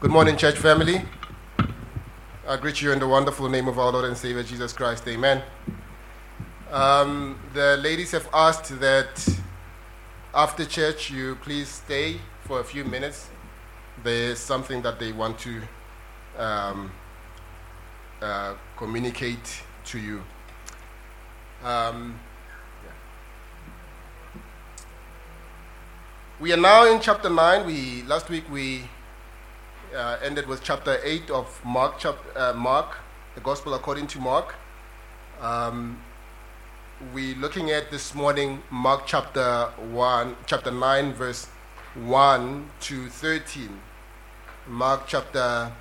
Good morning, church family. I greet you in the wonderful name of our Lord and Savior Jesus Christ. Amen. Um, the ladies have asked that after church you please stay for a few minutes. There's something that they want to um, uh, communicate to you. Um, we are now in chapter 9. We, last week we uh, ended with chapter 8 of Mark, chapter, uh, Mark, the Gospel according to Mark. Um, we're looking at this morning Mark chapter 1, chapter 9, verse 1 to 13. Mark chapter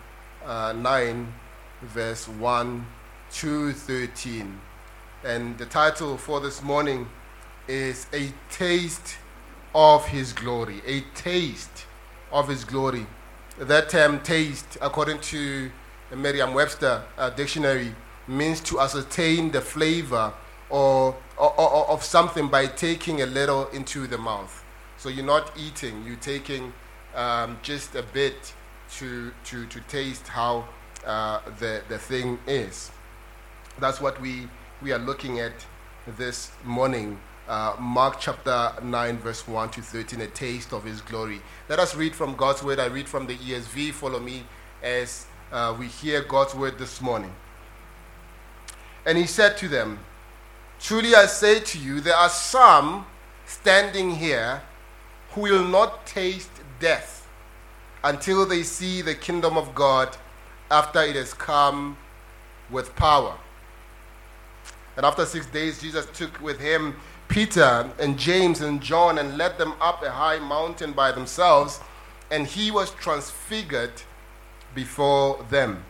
uh, 9, verse 1 to 13. And the title for this morning is A Taste of His Glory. A Taste of His Glory that term taste, according to the Merriam Webster uh, dictionary, means to ascertain the flavor or, or, or, of something by taking a little into the mouth. So you're not eating, you're taking um, just a bit to, to, to taste how uh, the, the thing is. That's what we, we are looking at this morning uh, Mark chapter 9, verse 1 to 13, a taste of his glory. Let us read from God's word. I read from the ESV. Follow me as uh, we hear God's word this morning. And he said to them, Truly I say to you, there are some standing here who will not taste death until they see the kingdom of God after it has come with power. And after six days, Jesus took with him Peter and James and John and led them up a high mountain by themselves, and he was transfigured before them.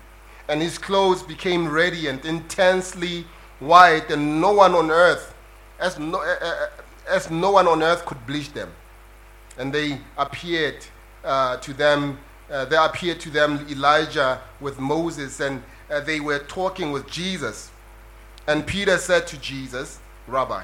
And his clothes became radiant, intensely white, and no one on earth, as no, uh, as no one on earth could bleach them. And they appeared uh, to them, uh, there appeared to them Elijah with Moses, and uh, they were talking with Jesus. And Peter said to Jesus, Rabbi,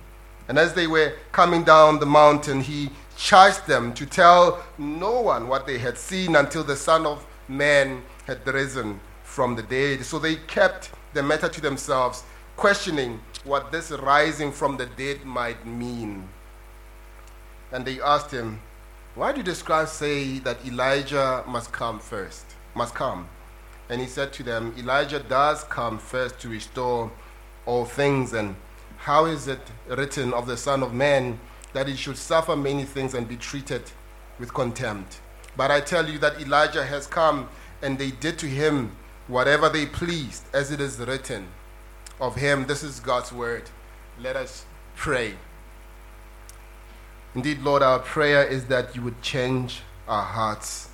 And as they were coming down the mountain, he charged them to tell no one what they had seen until the Son of Man had risen from the dead. So they kept the matter to themselves, questioning what this rising from the dead might mean. And they asked him, Why do the scribes say that Elijah must come first? Must come. And he said to them, Elijah does come first to restore all things and how is it written of the Son of Man that he should suffer many things and be treated with contempt? But I tell you that Elijah has come, and they did to him whatever they pleased, as it is written of him. This is God's word. Let us pray. Indeed, Lord, our prayer is that you would change our hearts,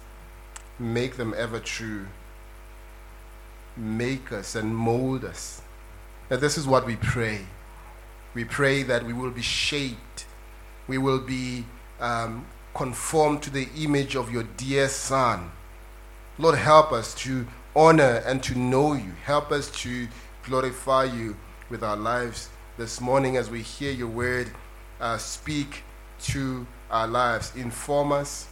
make them ever true, make us and mold us. And this is what we pray we pray that we will be shaped, we will be um, conformed to the image of your dear Son. Lord, help us to honor and to know you. Help us to glorify you with our lives this morning as we hear your word uh, speak to our lives. Inform us,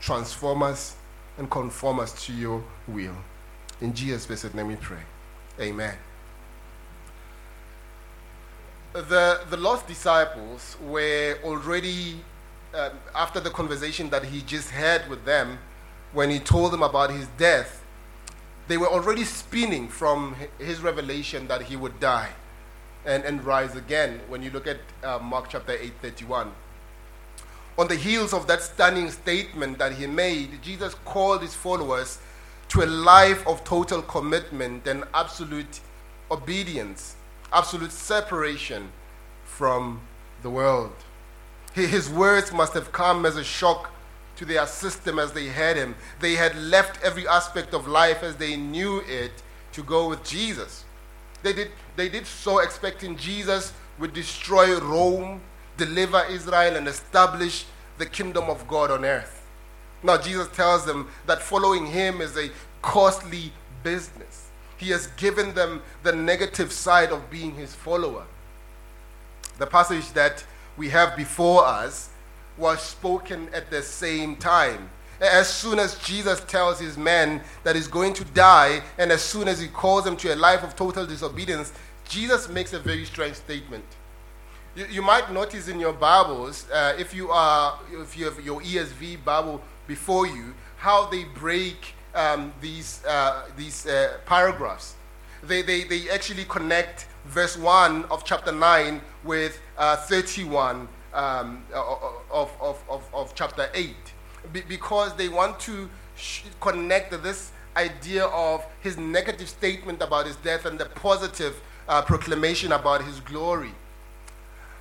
transform us, and conform us to your will. In Jesus' blessed name we pray. Amen the, the lost disciples were already, um, after the conversation that he just had with them, when he told them about his death, they were already spinning from his revelation that he would die and, and rise again when you look at uh, Mark chapter 8, 31. On the heels of that stunning statement that he made, Jesus called his followers to a life of total commitment and absolute obedience absolute separation from the world. His words must have come as a shock to their system as they had him. They had left every aspect of life as they knew it to go with Jesus. They did, they did so expecting Jesus would destroy Rome, deliver Israel, and establish the kingdom of God on earth. Now, Jesus tells them that following him is a costly business. He has given them the negative side of being his follower. The passage that we have before us was spoken at the same time. As soon as Jesus tells his men that he's going to die, and as soon as he calls them to a life of total disobedience, Jesus makes a very strange statement. You, you might notice in your Bibles, uh, if you are, if you have your ESV Bible before you, how they break um, these uh, these uh, paragraphs. They, they they actually connect verse one of chapter nine with uh, 31 um, of, of, of, of chapter 8 Be- because they want to sh- connect this idea of his negative statement about his death and the positive uh, proclamation about his glory.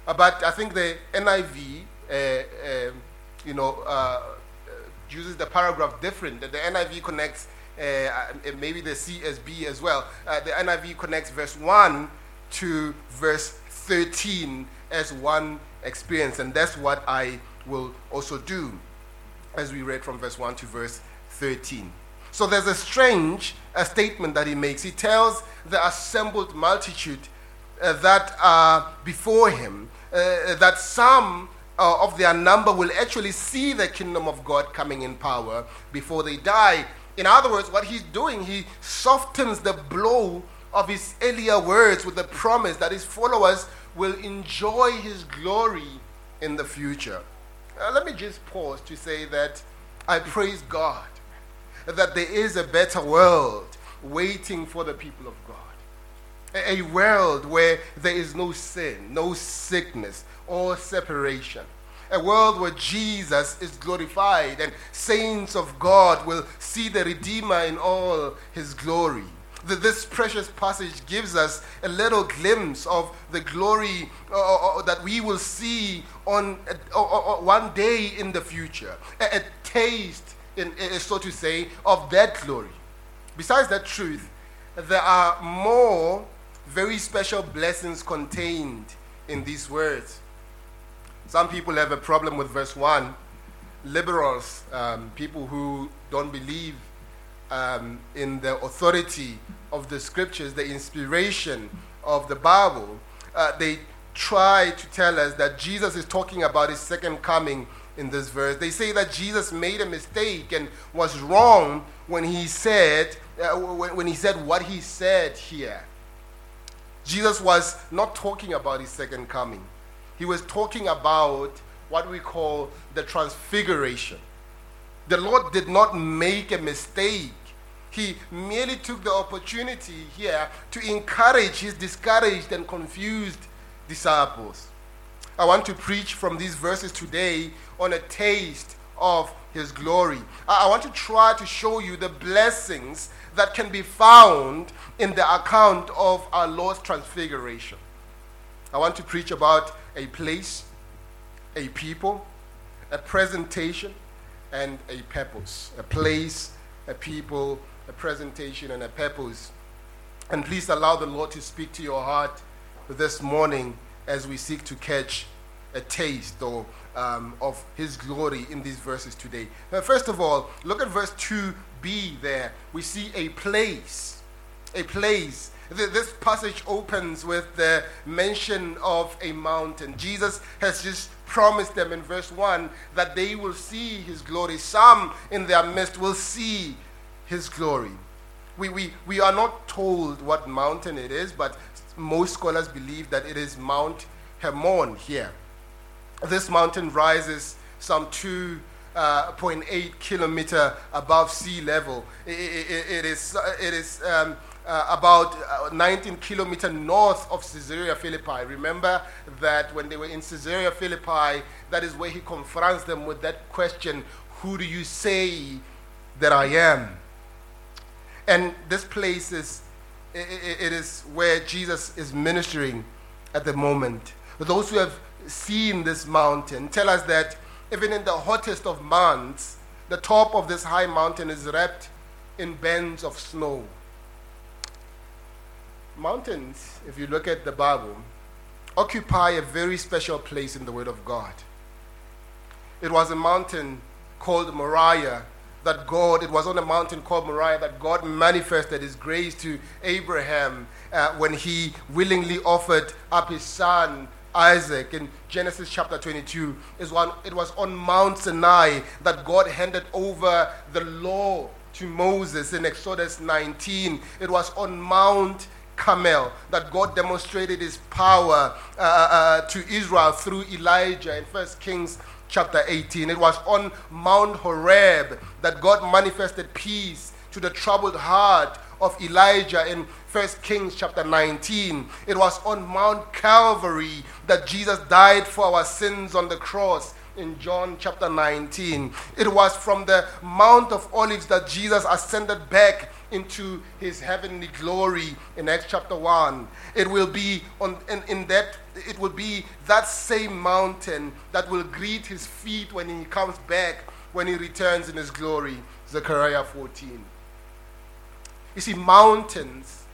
Uh, but I think the NIV, uh, um, you know, uses the paragraph different. The, the NIV connects, uh, uh, maybe the CSB as well. the NIV connects verse 1 to verse 13 as one experience. And that's what I will also do as we read from verse 1 to verse 13. So there's a strange uh, statement that he makes. He tells the assembled multitude uh, that are before him uh, that some uh, of their number will actually see the kingdom of God coming in power before they die. In other words, what he's doing, he softens the blow of his earlier words with the promise that his followers will enjoy his glory in the future. Uh, let me just pause to say that I praise God that there is a better world waiting for the people of God. A, world where there is no sin, no sickness, or separation. A world where Jesus is glorified and saints of God will see the Redeemer in all his glory this precious passage gives us a little glimpse of the glory uh, uh, uh that we will see on uh, uh, uh, one day in the future, a, a taste, in, so to say, of that glory. Besides that truth, there are more very special blessings contained in these words. Some people have a problem with verse 1. Liberals, um, people who don't believe um, in the authority of the scriptures, the inspiration of the Bible, uh, they try to tell us that Jesus is talking about his second coming in this verse. They say that Jesus made a mistake and was wrong when he said uh, when, when he said what he said here. Jesus was not talking about his second coming. He was talking about what we call the transfiguration. The Lord did not make a mistake. He merely took the opportunity here to encourage his discouraged and confused disciples. I want to preach from these verses today on a taste of his glory. I want to try to show you the blessings that can be found in the account of our Lord's transfiguration. I want to preach about a place, a people, a presentation, and a purpose. A place, a people, a presentation, and a purpose. And please allow the Lord to speak to your heart this morning as we seek to catch a taste or um, of His glory in these verses today. Now, first of all, look at verse 2b there. We see a place. A place. This passage opens with the mention of a mountain. Jesus has just promised them in verse 1 that they will see his glory. Some in their midst will see his glory. We, we, we are not told what mountain it is, but most scholars believe that it is Mount Hermon here. This mountain rises some 2.8 uh, kilometer above sea level. it, it, it is, it is um, uh, about uh, 19 kilometer north of Caesarea Philippi. Remember that when they were in Caesarea Philippi, that is where he confronts them with that question Who do you say that I am? And this place is, it, it is where Jesus is ministering at the moment. Those who have seen this mountain tell us that even in the hottest of months, the top of this high mountain is wrapped in bands of snow. Mountains, if you look at the Bible, occupy a very special place in the Word of God. It was a mountain called Moriah that God, it was on a mountain called Moriah that God manifested His grace to Abraham uh, when he willingly offered up his son Isaac in Genesis chapter 22 is one it was on Mount Sinai that God handed over the law to Moses in Exodus 19 it was on Mount Carmel that God demonstrated his power uh, uh, uh to Israel through Elijah in 1 Kings chapter 18 it was on Mount Horeb that God manifested peace to the troubled heart of Elijah in 1 Kings chapter 19. It was on Mount Calvary that Jesus died for our sins on the cross in John chapter 19. It was from the Mount of Olives that Jesus ascended back into his heavenly glory in Acts chapter 1. It will be on in, in that it will be that same mountain that will greet his feet when he comes back when he returns in his glory. Zechariah 14. You see, mountains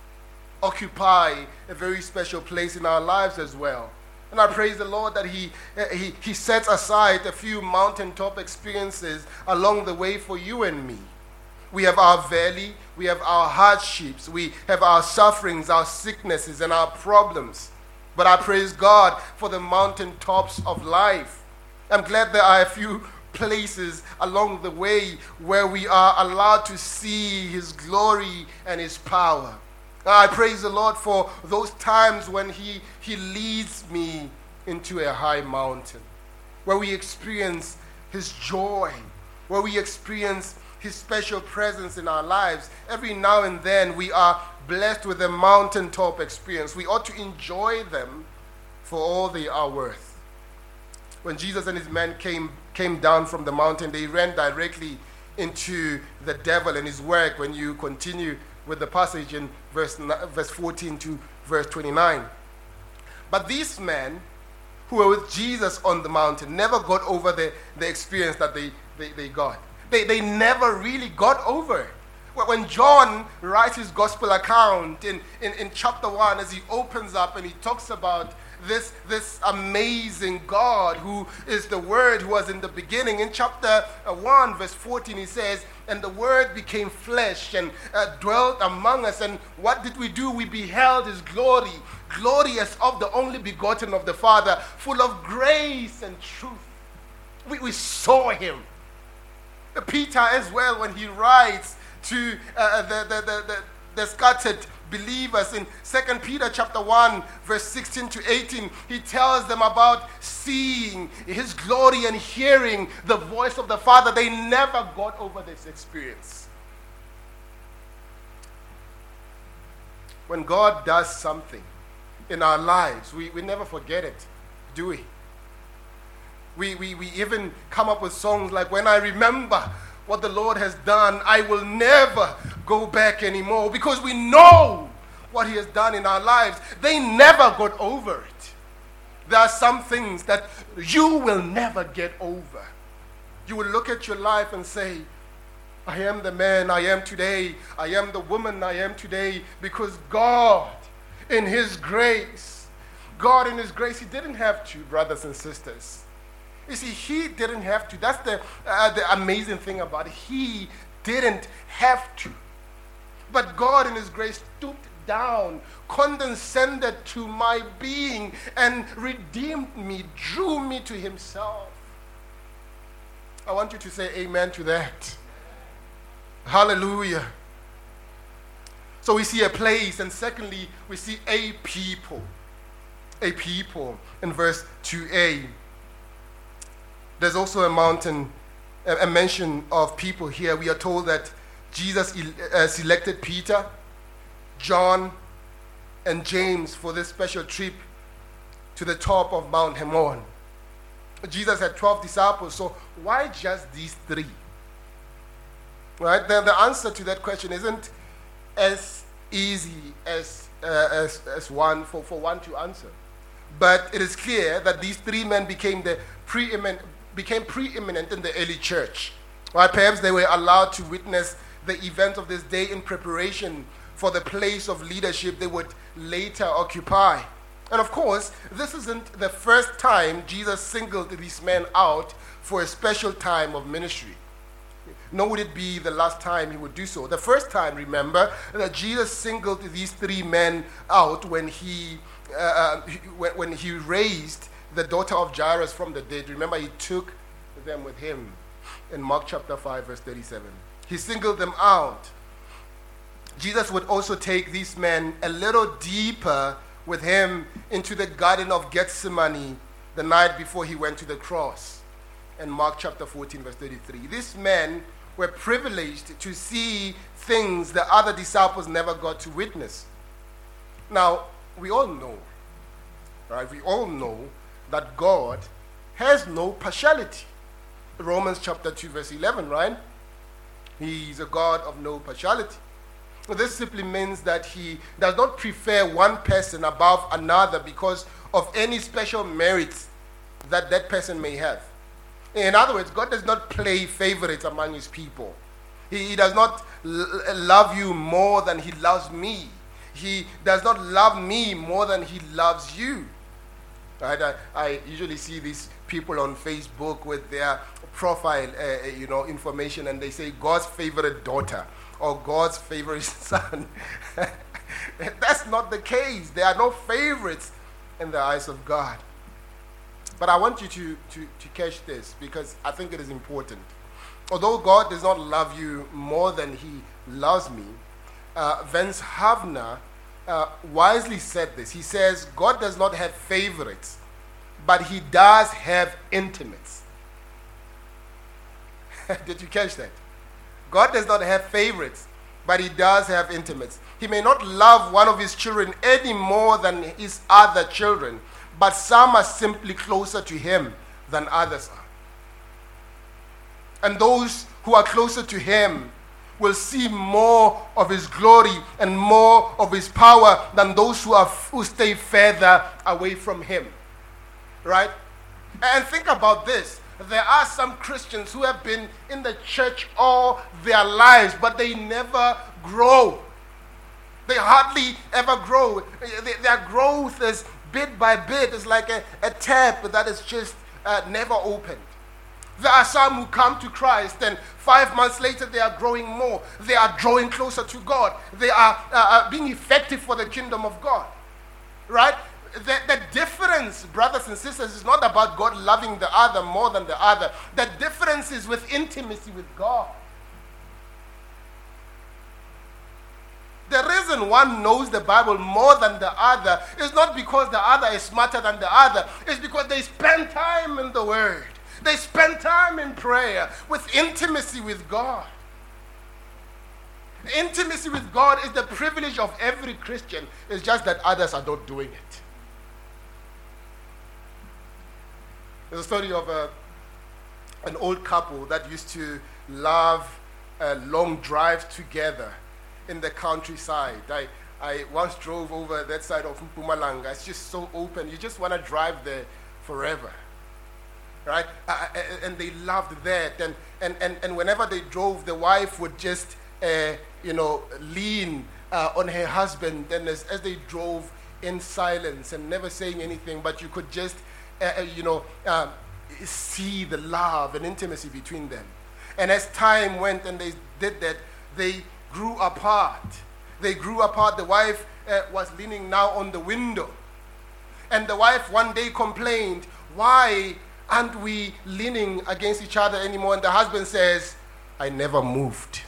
occupy a very special place in our lives as well. And I praise the Lord that he, eh, he, he sets aside a few mountaintop experiences along the way for you and me. We have our valley, we have our hardships, we have our sufferings, our sicknesses, and our problems. But I praise God for the mountaintops of life. I'm glad there are a few places along the way where we are allowed to see His glory and His power. Ah, I praise the Lord for those times when He, he leads me into a high mountain, where we experience His joy, where we experience His special presence in our lives. Every now and then we are blessed with a mountaintop experience. We ought to enjoy them for all they are worth. When Jesus and his men came came down from the mountain, they ran directly into the devil and his work when you continue with the passage in verse, verse 14 to verse 29. But these men who were with Jesus on the mountain never got over the, the experience that they, they, they got. They, they never really got over. When John writes his gospel account in, in, in chapter 1, as he opens up and he talks about this, this amazing God who is the Word who was in the beginning. In chapter uh, 1, verse 14, he says, And the Word became flesh and uh, dwelt among us. And what did we do? We beheld his glory, glorious of the only begotten of the Father, full of grace and truth. We, we saw him. Peter, as well, when he writes to uh, the, the, the, the, the scattered believers. In 2 Peter chapter 1 verse 16 to 18 he tells them about seeing his glory and hearing the voice of the father. They never got over this experience. When god does something in our lives we, we never forget it do we? we we we even come up with songs like when i remember what the Lord has done, I will never go back anymore because we know what He has done in our lives. They never got over it. There are some things that you will never get over. You will look at your life and say, I am the man I am today. I am the woman I am today because God, in His grace, God, in His grace, He didn't have to, brothers and sisters. You see, he didn't have to. That's the, uh, the amazing thing about it. He didn't have to. But God, in His grace, stooped down, condescended to my being, and redeemed me, drew me to Himself. I want you to say amen to that. Hallelujah. So we see a place, and secondly, we see a people. A people in verse 2a. There's also a mountain, a, mention of people here. We are told that Jesus uh, selected Peter, John, and James for this special trip to the top of Mount Hermon. Jesus had 12 disciples, so why just these three? Right? Then the answer to that question isn't as easy as, uh, as, as one for, for one to answer. But it is clear that these three men became the preeminent, became preeminent in the early church. Right? Perhaps they were allowed to witness the events of this day in preparation for the place of leadership they would later occupy. And of course, this isn't the first time Jesus singled these men out for a special time of ministry. Nor would it be the last time he would do so. The first time, remember, that Jesus singled these three men out when he, uh, uh when, when he raised the daughter of Jairus from the dead. Remember, he took them with him in Mark chapter 5, verse 37. He singled them out. Jesus would also take these men a little deeper with him into the Garden of Gethsemane the night before he went to the cross in Mark chapter 14, verse 33. These men were privileged to see things the other disciples never got to witness. Now, we all know, right? We all know that God has no partiality. Romans chapter 2, verse 11, right? He's a God of no partiality. This simply means that he does not prefer one person above another because of any special merits that that person may have. In other words, God does not play favorites among his people. He, he does not l- love you more than he loves me. He does not love me more than he loves you. Right? I, I usually see these people on Facebook with their profile, uh, you know, information, and they say God's favorite daughter or God's favorite son. That's not the case. There are no favorites in the eyes of God. But I want you to, to, to catch this because I think it is important. Although God does not love you more than he loves me, uh, Vance Havner uh, wisely said this. He says, God does not have favorites, but he does have intimates. Did you catch that? God does not have favorites, but he does have intimates. He may not love one of his children any more than his other children, but some are simply closer to him than others are. And those who are closer to him will see more of his glory and more of his power than those who, are, who stay further away from him. Right? And think about this. There are some Christians who have been in the church all their lives, but they never grow. They hardly ever grow. Their growth is bit by bit. It's like a, a tap that is just uh, never opened. There are some who come to Christ and five months later they are growing more. They are drawing closer to God. They are uh, uh, being effective for the kingdom of God. Right? The, the difference, brothers and sisters, is not about God loving the other more than the other. The difference is with intimacy with God. The reason one knows the Bible more than the other is not because the other is smarter than the other. It's because they spend time in the Word. They spend time in prayer with intimacy with God. Intimacy with God is the privilege of every Christian. It's just that others are not doing it. There's a story of a, an old couple that used to love a long drive together in the countryside. I, I once drove over that side of Mpumalanga. It's just so open. You just want to drive there forever right? Uh, uh, and they loved that. And, and, and, and whenever they drove, the wife would just, uh, you know, lean uh, on her husband. And as, as they drove in silence and never saying anything, but you could just, uh, uh, you know, um, see the love and intimacy between them. And as time went and they did that, they grew apart. They grew apart. The wife was leaning now on the window. And the wife one day complained, Why aren't we leaning against each other anymore? And the husband says, I never moved.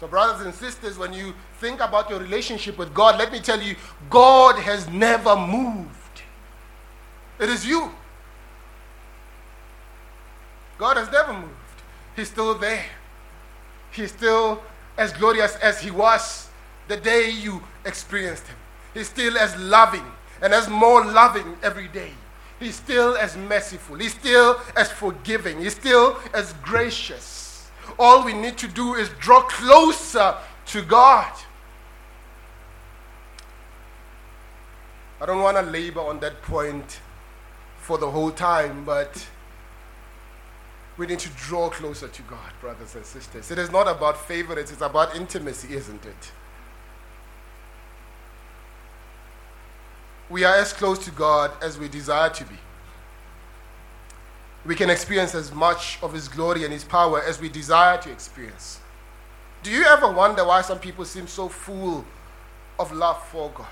So, brothers and sisters, when you think about your relationship with God, let me tell you, God has never moved. It is you. God has never moved. He's still there. He's still as glorious as He was the day you experienced Him. He's still as loving and as more loving every day. He's still as merciful. He's still as forgiving. He's still as gracious. All we need to do is draw closer to God. I don't want to labor on that point for the whole time, but we need to draw closer to God, brothers and sisters. It is not about favorites, it's about intimacy, isn't it? We are as close to God as we desire to be. We can experience as much of His glory and His power as we desire to experience. Do you ever wonder why some people seem so full of love for God?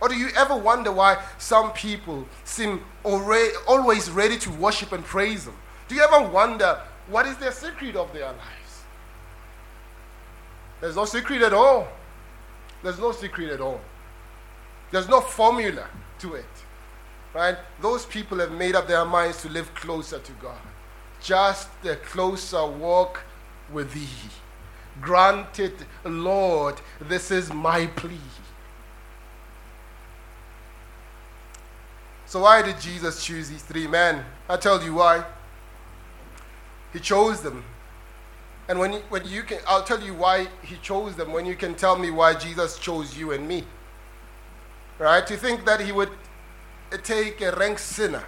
Or do you ever wonder why some people seem always ready to worship and praise Him? Do you ever wonder what is their secret of their lives? There's no secret at all. There's no secret at all. There's no formula to it. Right? Those people have made up their minds to live closer to God. Just a closer walk with Thee. Granted, Lord, this is my plea. So, why did Jesus choose these three men? i tell you why. He chose them. And when you, when you can, I'll tell you why he chose them when you can tell me why Jesus chose you and me. Right? To think that he would take a rank sinner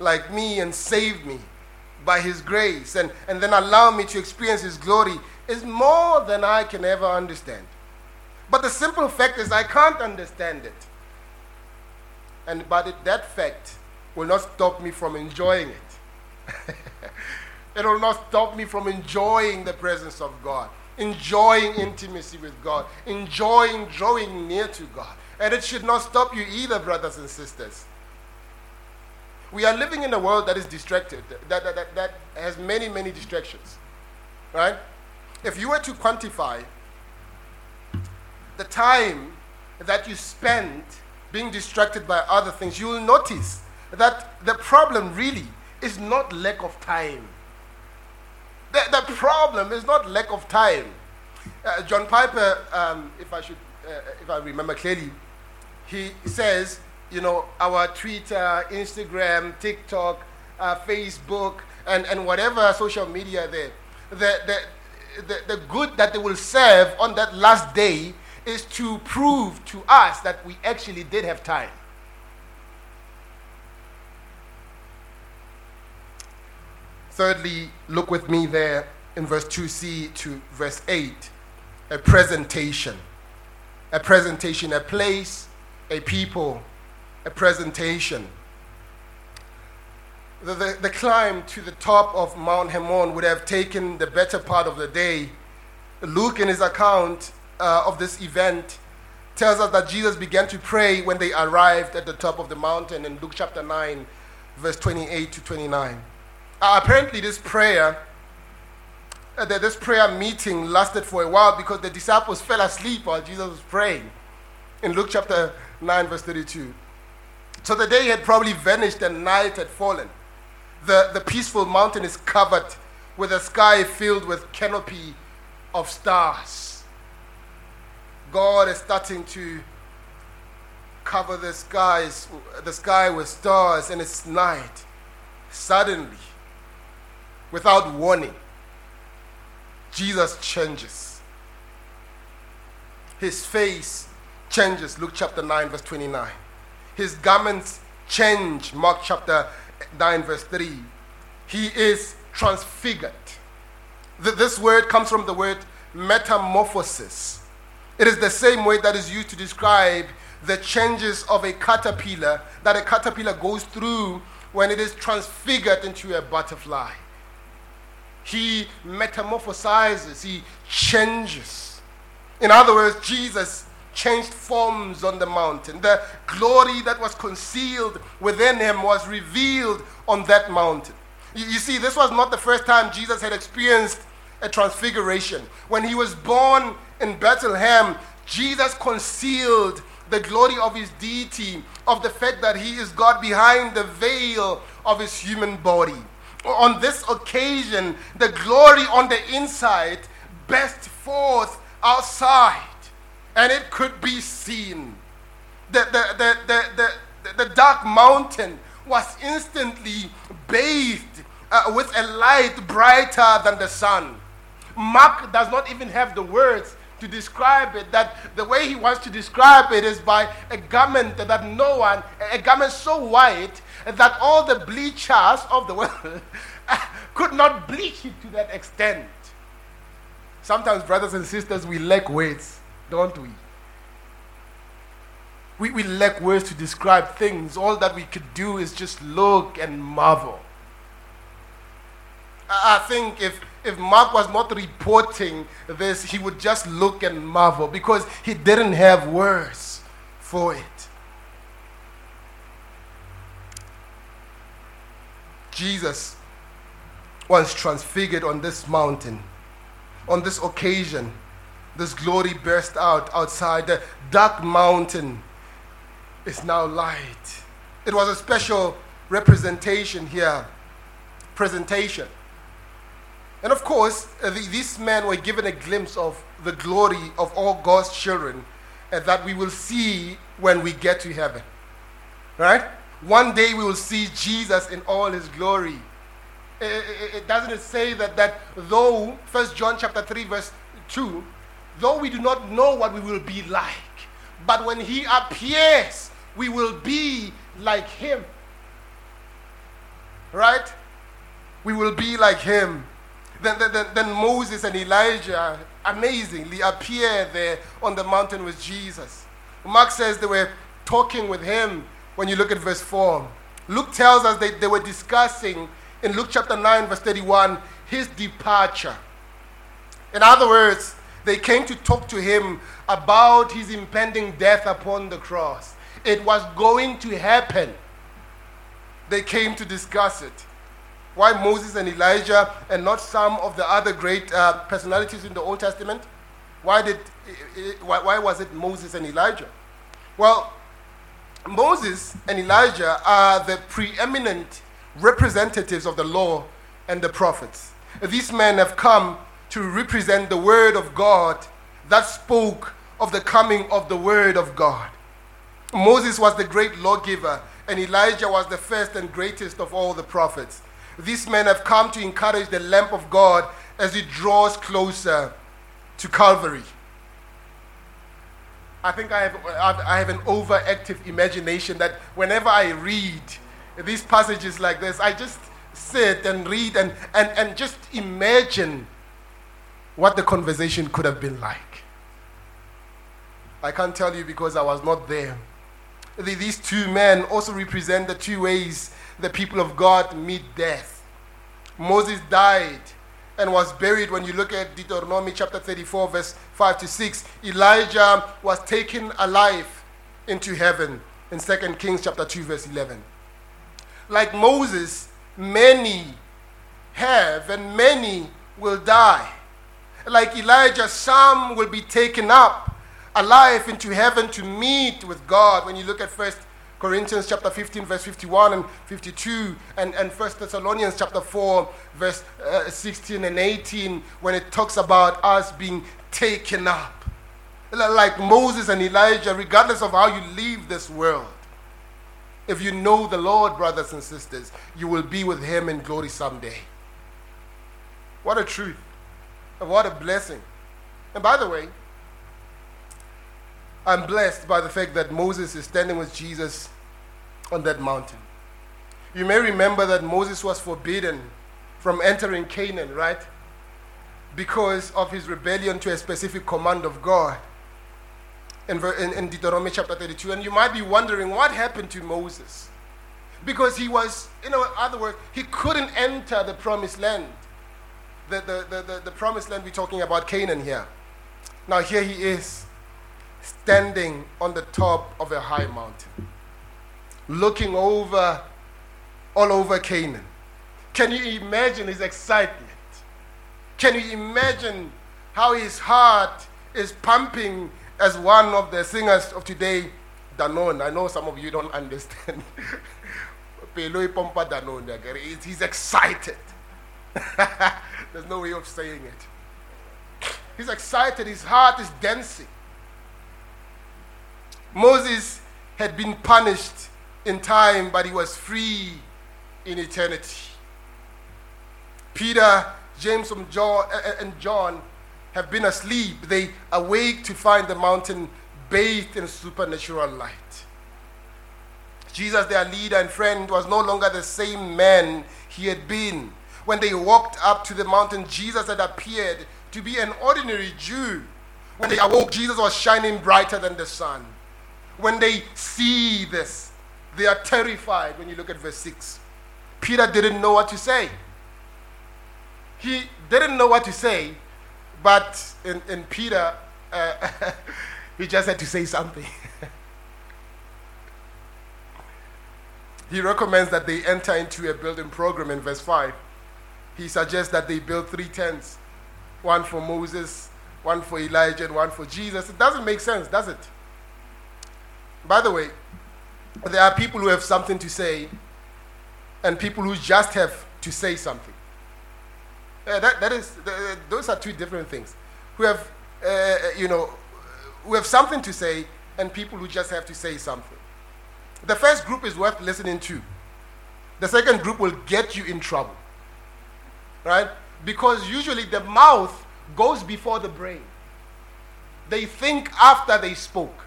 like me and save me by his grace and, and then allow me to experience his glory is more than I can ever understand. But the simple fact is, I can't understand it. And but that fact will not stop me from enjoying it. it will not stop me from enjoying the presence of God, enjoying intimacy with God, enjoying drawing near to God. And it should not stop you either, brothers and sisters. We are living in a world that is distracted, that, that, that, that has many, many distractions. Right? If you were to quantify the time that you spend being distracted by other things, you will notice that the problem really is not lack of time. The, the problem is not lack of time. Uh, John Piper, um, if I should, uh, if I remember clearly, he says, you know, our Twitter, Instagram, TikTok, uh, Facebook, and, and whatever social media there, the, the, the, the good that they will serve on that last day is to prove to us that we actually did have time. Thirdly, look with me there in verse 2c to verse 8 a presentation. A presentation, a place, a people, a presentation. The, the, the, climb to the top of Mount Hermon would have taken the better part of the day. Luke, in his account uh, of this event, tells us that Jesus began to pray when they arrived at the top of the mountain in Luke chapter 9, verse 28 to 29. Uh, apparently, this prayer, uh, this prayer meeting lasted for a while because the disciples fell asleep while Jesus was praying in Luke chapter 9, verse 32. So the day had probably vanished and night had fallen. The, the peaceful mountain is covered with a sky filled with canopy of stars. God is starting to cover the skies, the sky with stars, and it's night. Suddenly, without warning, Jesus changes. His face changes. Luke chapter 9, verse 29 his garments change. Mark chapter 9, verse 3. He is transfigured. This word comes from the word metamorphosis. It is the same word that is used to describe the changes of a caterpillar that a caterpillar goes through when it is transfigured into a butterfly. He metamorphosizes, he changes. In other words, Jesus changed forms on the mountain. The glory that was concealed within him was revealed on that mountain. You, you see, this was not the first time Jesus had experienced a transfiguration. When he was born in Bethlehem, Jesus concealed the glory of his deity, of the fact that he is God behind the veil of his human body. On this occasion, the glory on the inside burst forth outside and it could be seen. The, the, the, the, the, the dark mountain was instantly bathed uh, with a light brighter than the sun. Mark does not even have the words to describe it that the way he wants to describe it is by a garment that no one, a garment so white that all the bleachers of the world could not bleach it to that extent. Sometimes, brothers and sisters, we lack words, don't we? We, we lack words to describe things. All that we could do is just look and marvel. I think if, if Mark was not reporting this, he would just look and marvel because he didn't have words for it. Jesus was transfigured on this mountain. On this occasion, this glory burst out outside. The dark mountain is now light. It was a special representation here, presentation. And of course, uh, the, these men were given a glimpse of the glory of all God's children uh, that we will see when we get to heaven. Right? One day we will see Jesus in all his glory. It, it, it doesn't say that, that though, First John chapter 3, verse 2, though we do not know what we will be like, but when he appears, we will be like him. Right? We will be like him. Then, then, then Moses and Elijah amazingly appear there on the mountain with Jesus. Mark says they were talking with him when you look at verse 4. Luke tells us that they were discussing in Luke chapter 9, verse 31, his departure. In other words, they came to talk to him about his impending death upon the cross. It was going to happen. They came to discuss it. Why Moses and Elijah and not some of the other great uh, personalities in the Old Testament? Why, did, why, why was it Moses and Elijah? Well, Moses and Elijah are the preeminent representatives of the law and the prophets. These men have come to represent the word of God that spoke of the coming of the word of God. Moses was the great lawgiver, and Elijah was the first and greatest of all the prophets. These men have come to encourage the lamp of God as it draws closer to Calvary. I think I have, I have an overactive imagination that whenever I read these passages like this, I just sit and read and, and, and just imagine what the conversation could have been like. I can't tell you because I was not there. These two men also represent the two ways the people of God meet death. Moses died and was buried when you look at Deuteronomy chapter 34, verse 5 to 6. Elijah was taken alive into heaven in 2 Kings chapter 2, verse 11. Like Moses, many have and many will die. Like Elijah, some will be taken up alive into heaven to meet with God. When you look at First Corinthians chapter 15, verse 51 and 52, and, and 1 Thessalonians chapter 4, verse uh, 16 and 18, when it talks about us being taken up. Like Moses and Elijah, regardless of how you leave this world, if you know the Lord, brothers and sisters, you will be with Him in glory someday. What a truth. And what a blessing. And by the way, I'm blessed by the fact that Moses is standing with Jesus on that mountain. You may remember that Moses was forbidden from entering Canaan, right? Because of his rebellion to a specific command of God in, in, in Deuteronomy chapter 32. And you might be wondering what happened to Moses. Because he was, in other words, he couldn't enter the promised land. The, the, the, the, the promised land we're talking about, Canaan here. Now, here he is standing on the top of a high mountain, looking over all over Canaan. Can you imagine his excitement? Can you imagine how his heart is pumping as one of the singers of today, Danone? I know some of you don't understand. He's excited. There's no way of saying it. He's excited, his heart is dancing. Moses had been punished in time, but he was free in eternity. Peter, James, and John have been asleep, they awake to find the mountain bathed in supernatural light. Jesus, their leader and friend, was no longer the same man he had been. When they walked up to the mountain, Jesus had appeared to be an ordinary Jew. When they awoke, Jesus was shining brighter than the sun. When they see this, they are terrified when you look at verse 6. Peter didn't know what to say. He didn't know what to say, but in, in Peter, uh, he just had to say something. he recommends that they enter into a building program in verse 5. He suggests that they build three tents one for Moses, one for Elijah, and one for Jesus. It doesn't make sense, does it? By the way, there are people who have something to say and people who just have to say something. Uh, that, that is, uh, those are two different things. Who have, uh, you know, who have something to say and people who just have to say something. The first group is worth listening to. The second group will get you in trouble. Right? Because usually the mouth goes before the brain. They think after they spoke.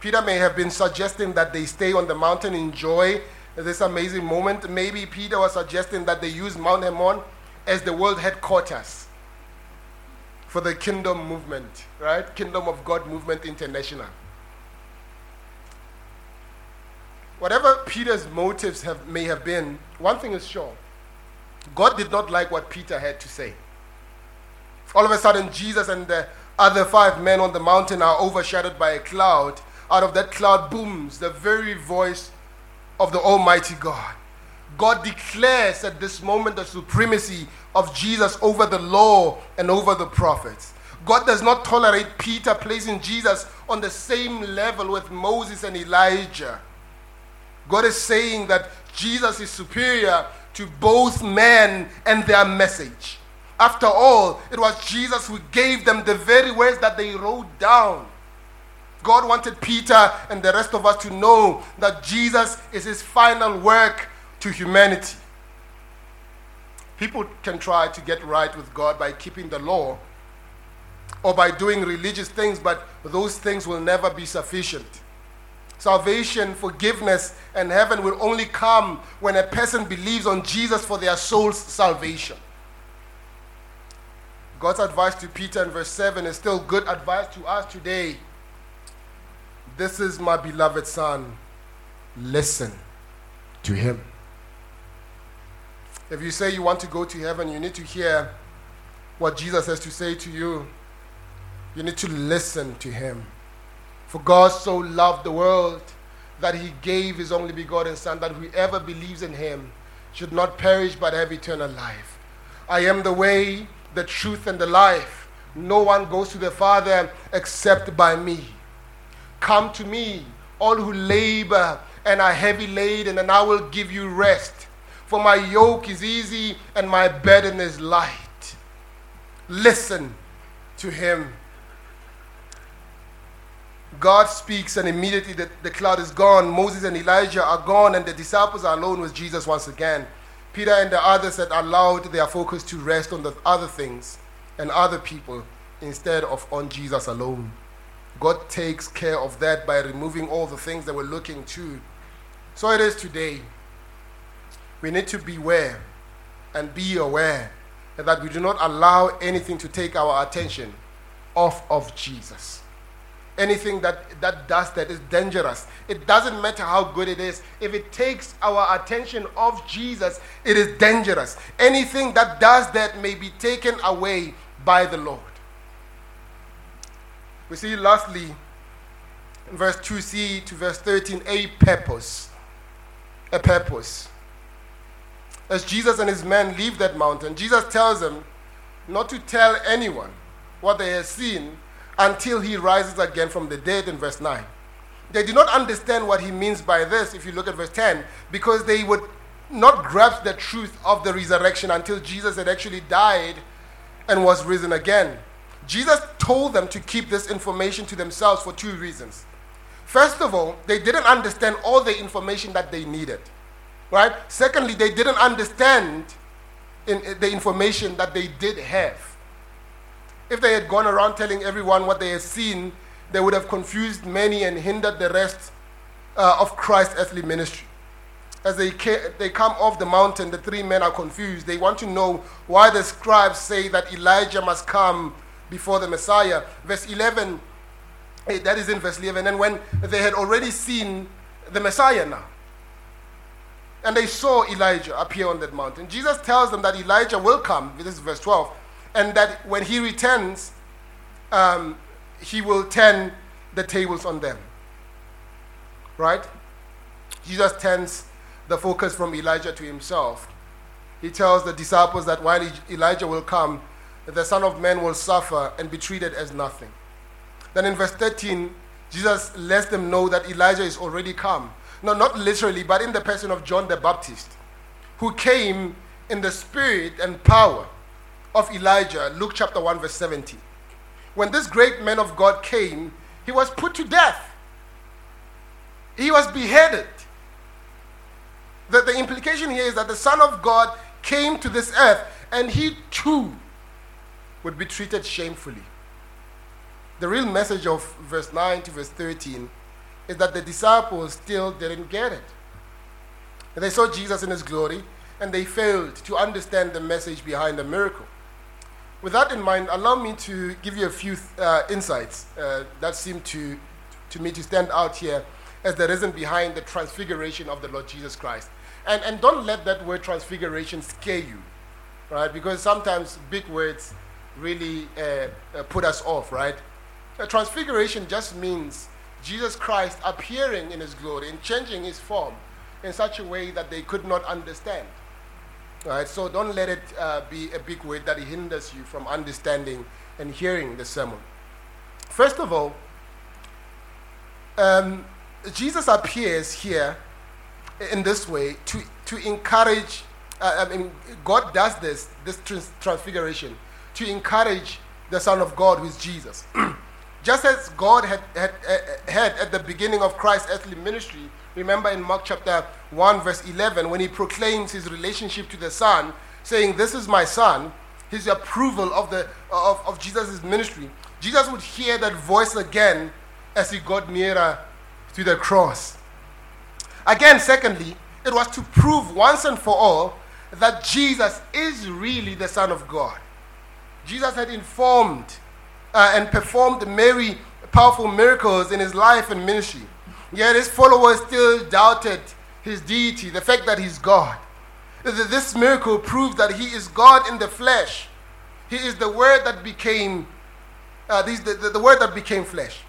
Peter may have been suggesting that they stay on the mountain, enjoy this amazing moment. Maybe Peter was suggesting that they use Mount Hermon as the world headquarters for the kingdom movement, right? Kingdom of God Movement International. Whatever Peter's motives have, may have been, one thing is sure God did not like what Peter had to say. All of a sudden, Jesus and the other five men on the mountain are overshadowed by a cloud out of that cloud booms the very voice of the Almighty God. God declares at this moment the supremacy of Jesus over the law and over the prophets. God does not tolerate Peter placing Jesus on the same level with Moses and Elijah. God is saying that Jesus is superior to both men and their message. After all, it was Jesus who gave them the very words that they wrote down. God wanted Peter and the rest of us to know that Jesus is his final work to humanity. People can try to get right with God by keeping the law or by doing religious things, but those things will never be sufficient. Salvation, forgiveness, and heaven will only come when a person believes on Jesus for their soul's salvation. God's advice to Peter in verse 7 is still good advice to us today. This is my beloved Son. Listen to him. If you say you want to go to heaven, you need to hear what Jesus has to say to you. You need to listen to him. For God so loved the world that he gave his only begotten Son, that whoever believes in him should not perish but have eternal life. I am the way, the truth, and the life. No one goes to the Father except by me. Come to me, all who labor and are heavy laden, and I will give you rest. For my yoke is easy and my burden is light. Listen to him. God speaks, and immediately the, the cloud is gone. Moses and Elijah are gone, and the disciples are alone with Jesus once again. Peter and the others had allowed their focus to rest on the other things and other people instead of on Jesus alone. God takes care of that by removing all the things that we're looking to. So it is today. We need to beware and be aware that we do not allow anything to take our attention off of Jesus. Anything that, that does that is dangerous. It doesn't matter how good it is. If it takes our attention off Jesus, it is dangerous. Anything that does that may be taken away by the Lord. We see lastly, in verse 2c to verse 13, a purpose. A purpose. As Jesus and his men leave that mountain, Jesus tells them not to tell anyone what they have seen until he rises again from the dead in verse 9. They did not understand what he means by this if you look at verse 10, because they would not grasp the truth of the resurrection until Jesus had actually died and was risen again. Jesus told them to keep this information to themselves for two reasons. First of all, they didn't understand all the information that they needed. Right? Secondly, they didn't understand in, in the information that they did have. If they had gone around telling everyone what they had seen, they would have confused many and hindered the rest uh, of Christ's earthly ministry. As they, ca- they come off the mountain, the three men are confused. They want to know why the scribes say that Elijah must come before the Messiah. Verse 11, eh, that is in verse 11. And when they had already seen the Messiah now, and they saw Elijah appear on that mountain, Jesus tells them that Elijah will come, this is verse 12, and that when he returns, um, he will turn the tables on them. Right? Jesus turns the focus from Elijah to himself. He tells the disciples that while Elijah will come, the Son of Man will suffer and be treated as nothing. Then in verse 13, Jesus lets them know that Elijah is already come. No, not literally, but in the person of John the Baptist, who came in the spirit and power of Elijah. Luke chapter 1, verse 17. When this great man of God came, he was put to death, he was beheaded. The, the implication here is that the Son of God came to this earth and he too would be treated shamefully. The real message of verse 9 to verse 13 is that the disciples still didn't get it. They saw Jesus in his glory and they failed to understand the message behind the miracle. With that in mind, allow me to give you a few uh, insights uh, that seem to, to me to stand out here as the reason behind the transfiguration of the Lord Jesus Christ. And, and don't let that word transfiguration scare you, right? Because sometimes big words really uh, uh put us off, right? A transfiguration just means Jesus Christ appearing in his glory and changing his form in such a way that they could not understand. Right? So don't let it uh, be a big word that hinders you from understanding and hearing the sermon. First of all, um, Jesus appears here in this way to, to encourage, uh, I mean, God does this, this trans- transfiguration, to encourage the Son of God, who is Jesus. Just as God had, had, had at the beginning of Christ's earthly ministry, remember in Mark chapter 1, verse 11, when he proclaims his relationship to the Son, saying, This is my Son, his approval of, the, of, of Jesus' ministry, Jesus would hear that voice again as he got nearer to the cross. Again, secondly, it was to prove once and for all that Jesus is really the Son of God. Jesus had informed uh, and performed many powerful miracles in his life and ministry. Yet his followers still doubted his deity, the fact that he's God. This miracle proves that he is God in the flesh. He is the word that became, uh, the, the, the, word that became flesh.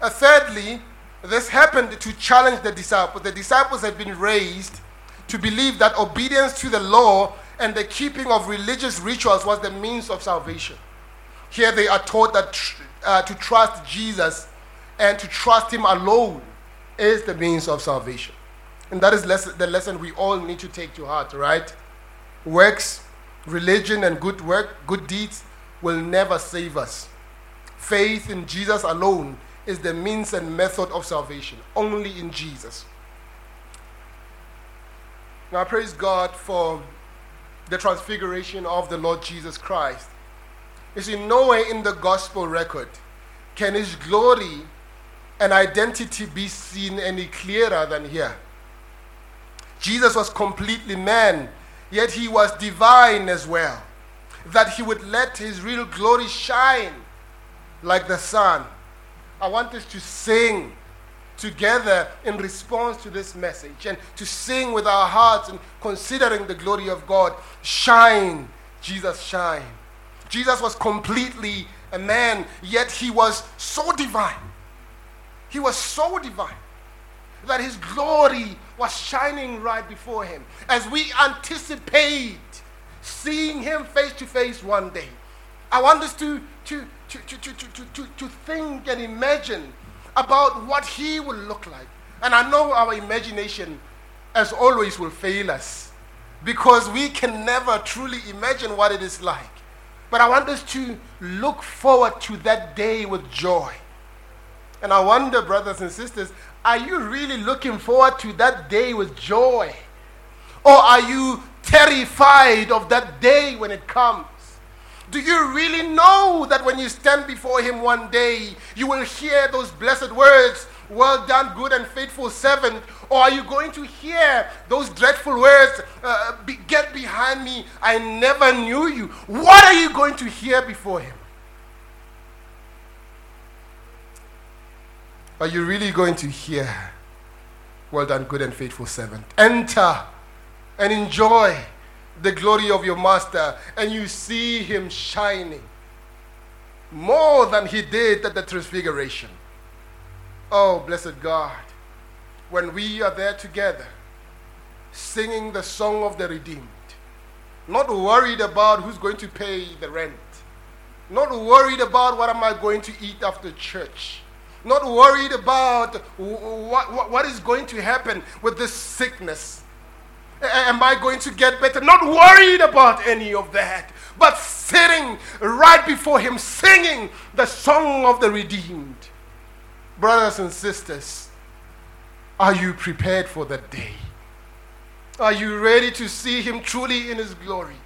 Uh, thirdly, this happened to challenge the disciples. The disciples had been raised to believe that obedience to the law and the keeping of religious rituals was the means of salvation. Here they are taught that uh, to trust Jesus and to trust Him alone is the means of salvation. And that is the lesson we all need to take to heart, right? Works, religion, and good work, good deeds will never save us. Faith in Jesus alone is the means and method of salvation, only in Jesus. Now, praise God for the transfiguration of the Lord Jesus Christ. You see, nowhere in the gospel record can his glory and identity be seen any clearer than here. Jesus was completely man, yet he was divine as well. That he would let his real glory shine like the sun. I want us to sing together in response to this message and to sing with our hearts and considering the glory of God. Shine, Jesus, shine. Jesus was completely a man, yet he was so divine. He was so divine that his glory was shining right before him as we anticipate seeing him face to face one day. I want us to, to, to, to, to, to, to, to think and imagine about what he will look like. And I know our imagination, as always, will fail us because we can never truly imagine what it is like. But I want us to look forward to that day with joy. And I wonder, brothers and sisters, are you really looking forward to that day with joy? Or are you terrified of that day when it comes? Do you really know that when you stand before Him one day, you will hear those blessed words, Well done, good and faithful servant? Or are you going to hear those dreadful words, uh, be, Get behind me, I never knew you? What are you going to hear before Him? Are you really going to hear, Well done, good and faithful servant? Enter and enjoy the glory of your master, and you see him shining more than he did at the transfiguration. Oh, blessed God, when we are there together, singing the song of the redeemed, not worried about who's going to pay the rent, not worried about what am I going to eat after church, not worried about what, what, is going to happen with this sickness Am I going to get better? Not worried about any of that, but sitting right before Him, singing the song of the redeemed. Brothers and sisters, are you prepared for that day? Are you ready to see Him truly in His glory?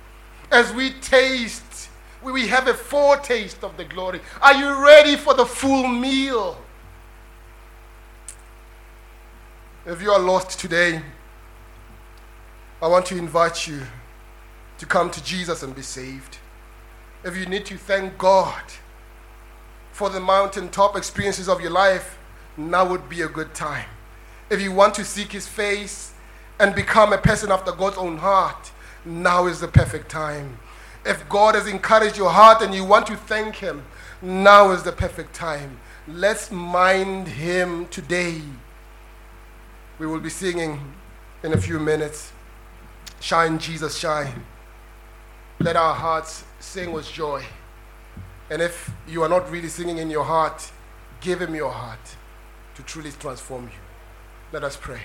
As we taste, we have a foretaste of the glory. Are you ready for the full meal? If you are lost today, I want to invite you to come to Jesus and be saved. If you need to thank God for the mountaintop experiences of your life, now would be a good time. If you want to seek His face and become a person after God's own heart, now is the perfect time. If God has encouraged your heart and you want to thank Him, now is the perfect time. Let's mind Him today. We will be singing in a few minutes. Shine, Jesus, shine. Let our hearts sing with joy. And if you are not really singing in your heart, give Him your heart to truly transform you. Let us pray.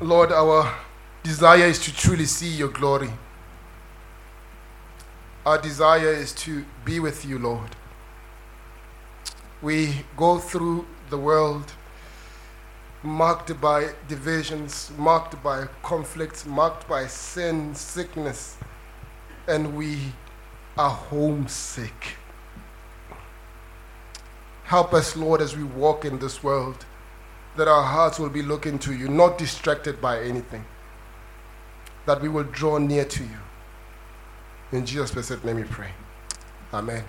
Lord, our desire is to truly see your glory. Our desire is to be with you, Lord. We go through the world marked by divisions, marked by conflicts, marked by sin, sickness, and we are homesick. Help us, Lord, as we walk in this world, that our hearts will be looking to you, not distracted by anything, that we will draw near to you. In Jesus' blessed name we pray. Amen.